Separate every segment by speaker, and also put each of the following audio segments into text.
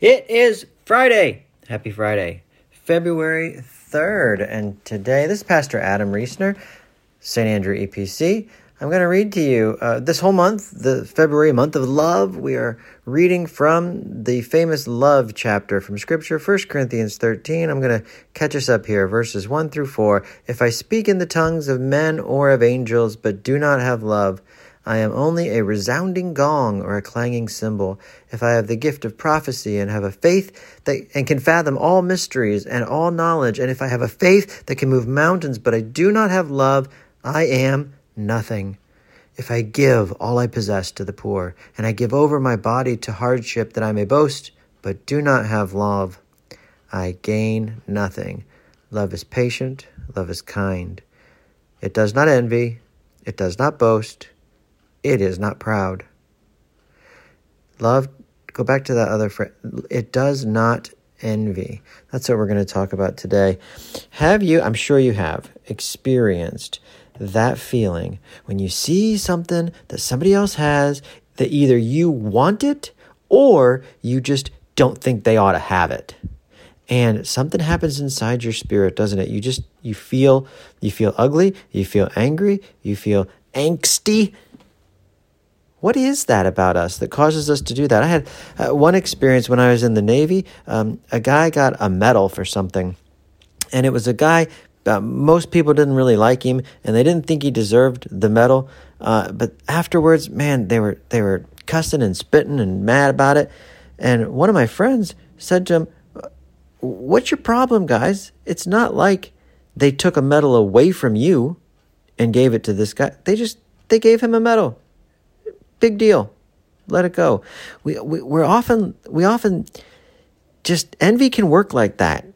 Speaker 1: It is Friday. Happy Friday, February 3rd. And today, this is Pastor Adam Reisner, St. Andrew EPC. I'm going to read to you uh, this whole month, the February month of love. We are reading from the famous love chapter from Scripture, 1 Corinthians 13. I'm going to catch us up here, verses 1 through 4. If I speak in the tongues of men or of angels, but do not have love, I am only a resounding gong or a clanging cymbal. If I have the gift of prophecy and have a faith that and can fathom all mysteries and all knowledge, and if I have a faith that can move mountains, but I do not have love, I am nothing. If I give all I possess to the poor, and I give over my body to hardship that I may boast, but do not have love, I gain nothing. Love is patient, love is kind. It does not envy, it does not boast, it is not proud. Love, go back to that other phrase. It does not envy. That's what we're going to talk about today. Have you, I'm sure you have, experienced that feeling when you see something that somebody else has that either you want it or you just don't think they ought to have it and something happens inside your spirit doesn't it you just you feel you feel ugly you feel angry you feel angsty what is that about us that causes us to do that? I had uh, one experience when I was in the Navy. Um, a guy got a medal for something, and it was a guy. Uh, most people didn't really like him, and they didn't think he deserved the medal. Uh, but afterwards, man, they were they were cussing and spitting and mad about it. And one of my friends said to him, "What's your problem, guys? It's not like they took a medal away from you and gave it to this guy. They just they gave him a medal." Big deal. Let it go. We, we we're often we often just envy can work like that,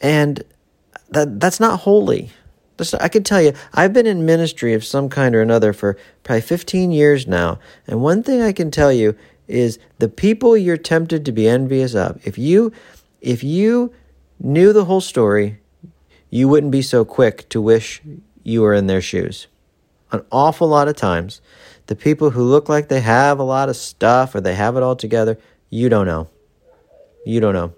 Speaker 1: and that that's not holy. That's, I can tell you, I've been in ministry of some kind or another for probably 15 years now, and one thing I can tell you is the people you're tempted to be envious of. If you if you knew the whole story, you wouldn't be so quick to wish you were in their shoes. An awful lot of times, the people who look like they have a lot of stuff or they have it all together, you don't know. You don't know.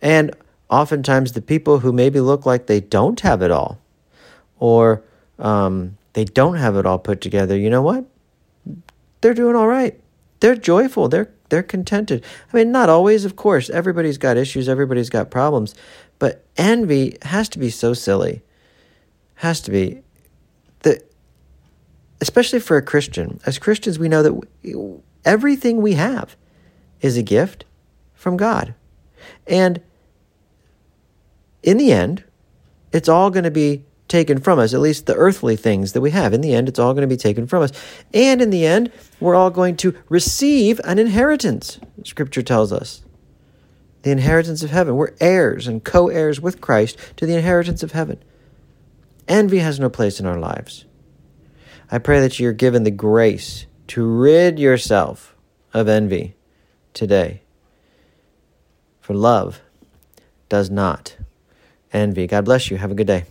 Speaker 1: And oftentimes, the people who maybe look like they don't have it all or um, they don't have it all put together, you know what? They're doing all right. They're joyful. They're they're contented. I mean, not always, of course. Everybody's got issues. Everybody's got problems. But envy has to be so silly. Has to be. The especially for a Christian. As Christians, we know that everything we have is a gift from God. And in the end, it's all going to be taken from us, at least the earthly things that we have. In the end, it's all going to be taken from us. And in the end, we're all going to receive an inheritance, Scripture tells us. The inheritance of heaven. We're heirs and co heirs with Christ to the inheritance of heaven. Envy has no place in our lives. I pray that you're given the grace to rid yourself of envy today. For love does not envy. God bless you. Have a good day.